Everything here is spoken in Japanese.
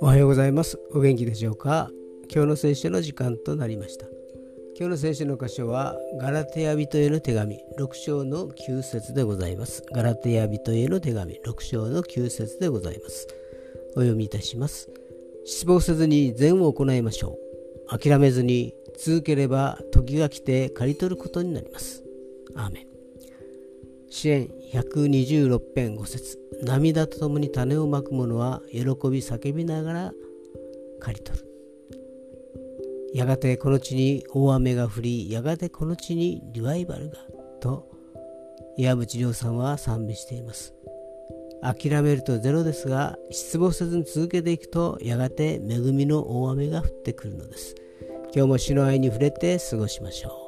おはようございます。お元気でしょうか？今日の聖書の時間となりました。今日の聖書の箇所はガラテヤ人への手紙6章の9節でございます。ガラテヤ人への手紙6章の9節でございます。お読みいたします。失望せずに善を行いましょう。諦めずに続ければ時が来て刈り取ることになります。アーメン。支援126編5節。涙とともに種をまく者は喜び叫びながら刈り取る。やがてこの地に大雨が降りやがてこの地にリバイバルがと岩渕亮さんは賛美しています。諦めるとゼロですが失望せずに続けていくとやがて恵みの大雨が降ってくるのです。今日も主の愛に触れて過ごしましょう。